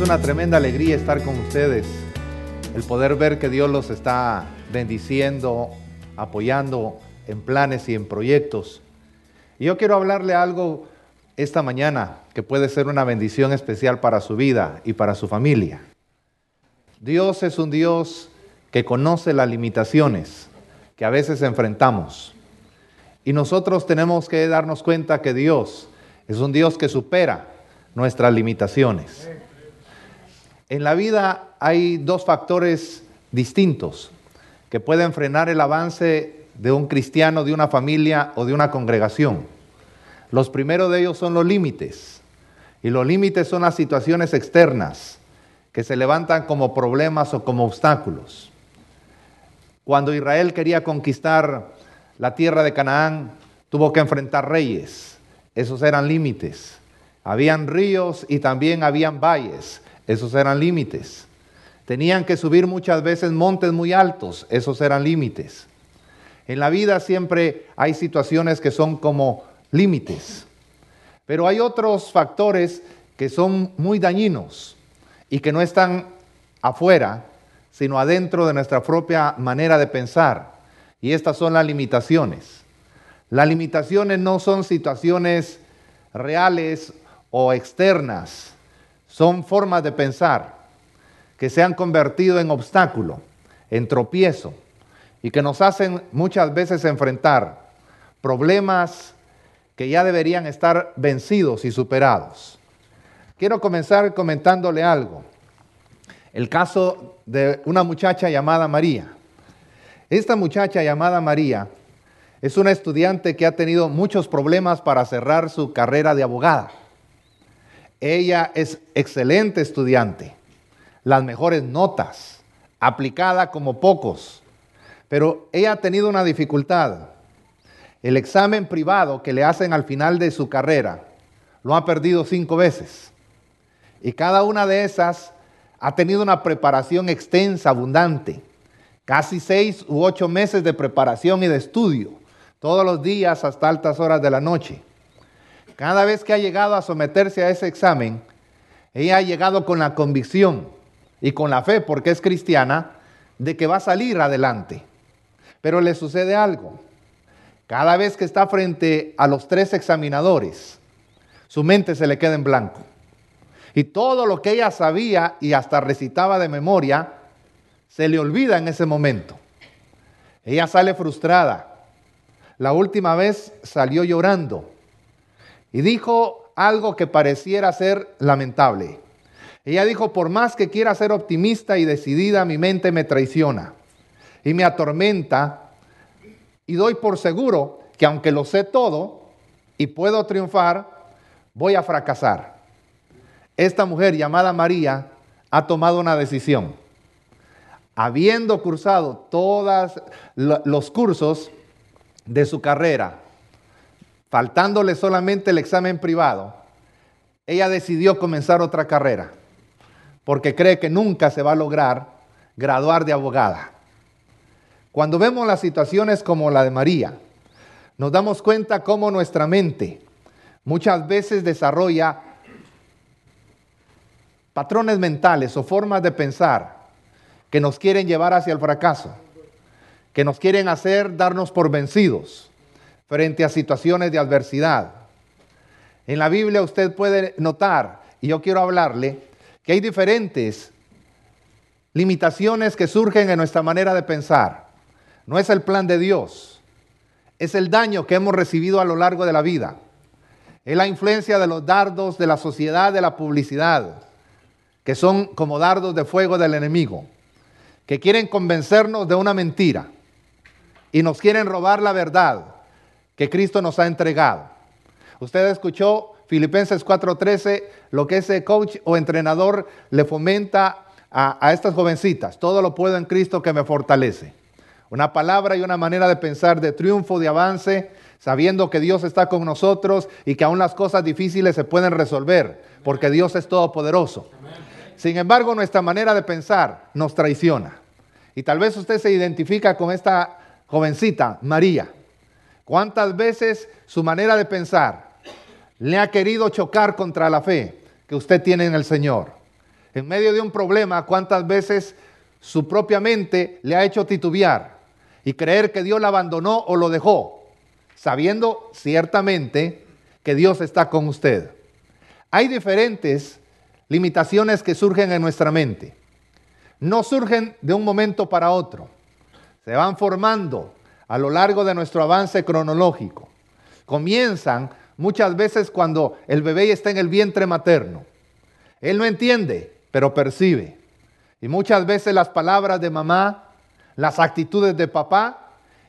una tremenda alegría estar con ustedes, el poder ver que Dios los está bendiciendo, apoyando en planes y en proyectos. Y yo quiero hablarle algo esta mañana que puede ser una bendición especial para su vida y para su familia. Dios es un Dios que conoce las limitaciones que a veces enfrentamos. Y nosotros tenemos que darnos cuenta que Dios es un Dios que supera nuestras limitaciones. En la vida hay dos factores distintos que pueden frenar el avance de un cristiano, de una familia o de una congregación. Los primeros de ellos son los límites. Y los límites son las situaciones externas que se levantan como problemas o como obstáculos. Cuando Israel quería conquistar la tierra de Canaán, tuvo que enfrentar reyes. Esos eran límites. Habían ríos y también habían valles. Esos eran límites. Tenían que subir muchas veces montes muy altos. Esos eran límites. En la vida siempre hay situaciones que son como límites. Pero hay otros factores que son muy dañinos y que no están afuera, sino adentro de nuestra propia manera de pensar. Y estas son las limitaciones. Las limitaciones no son situaciones reales o externas, son formas de pensar que se han convertido en obstáculo, en tropiezo, y que nos hacen muchas veces enfrentar problemas que ya deberían estar vencidos y superados. Quiero comenzar comentándole algo. El caso de una muchacha llamada María. Esta muchacha llamada María es una estudiante que ha tenido muchos problemas para cerrar su carrera de abogada. Ella es excelente estudiante, las mejores notas, aplicada como pocos, pero ella ha tenido una dificultad. El examen privado que le hacen al final de su carrera lo ha perdido cinco veces. Y cada una de esas ha tenido una preparación extensa, abundante. Casi seis u ocho meses de preparación y de estudio, todos los días hasta altas horas de la noche. Cada vez que ha llegado a someterse a ese examen, ella ha llegado con la convicción y con la fe, porque es cristiana, de que va a salir adelante. Pero le sucede algo. Cada vez que está frente a los tres examinadores, su mente se le queda en blanco. Y todo lo que ella sabía y hasta recitaba de memoria, se le olvida en ese momento. Ella sale frustrada. La última vez salió llorando y dijo algo que pareciera ser lamentable. Ella dijo, por más que quiera ser optimista y decidida, mi mente me traiciona y me atormenta y doy por seguro que aunque lo sé todo y puedo triunfar, voy a fracasar. Esta mujer llamada María ha tomado una decisión. Habiendo cursado todos los cursos de su carrera, faltándole solamente el examen privado, ella decidió comenzar otra carrera, porque cree que nunca se va a lograr graduar de abogada. Cuando vemos las situaciones como la de María, nos damos cuenta cómo nuestra mente muchas veces desarrolla patrones mentales o formas de pensar que nos quieren llevar hacia el fracaso, que nos quieren hacer darnos por vencidos frente a situaciones de adversidad. En la Biblia usted puede notar, y yo quiero hablarle, que hay diferentes limitaciones que surgen en nuestra manera de pensar. No es el plan de Dios, es el daño que hemos recibido a lo largo de la vida. Es la influencia de los dardos de la sociedad, de la publicidad, que son como dardos de fuego del enemigo, que quieren convencernos de una mentira y nos quieren robar la verdad que Cristo nos ha entregado. Usted escuchó Filipenses 4:13, lo que ese coach o entrenador le fomenta a, a, estas jovencitas. Todo lo puedo en Cristo que me fortalece. Una palabra y una manera de pensar de triunfo, de avance, sabiendo que Dios está con nosotros y que aún las cosas difíciles se pueden resolver, porque Dios es todopoderoso. Sin embargo, nuestra manera de pensar nos traiciona. Y tal vez usted se identifica con esta jovencita, María. ¿Cuántas veces su manera de pensar le ha querido chocar contra la fe que usted tiene en el Señor? En medio de un problema, ¿cuántas veces su propia mente le ha hecho titubear y creer que Dios la abandonó o lo dejó, sabiendo ciertamente que Dios está con usted? Hay diferentes limitaciones que surgen en nuestra mente. No surgen de un momento para otro. Se van formando a lo largo de nuestro avance cronológico. Comienzan muchas veces cuando el bebé está en el vientre materno. Él no entiende, pero percibe. Y muchas veces las palabras de mamá, las actitudes de papá,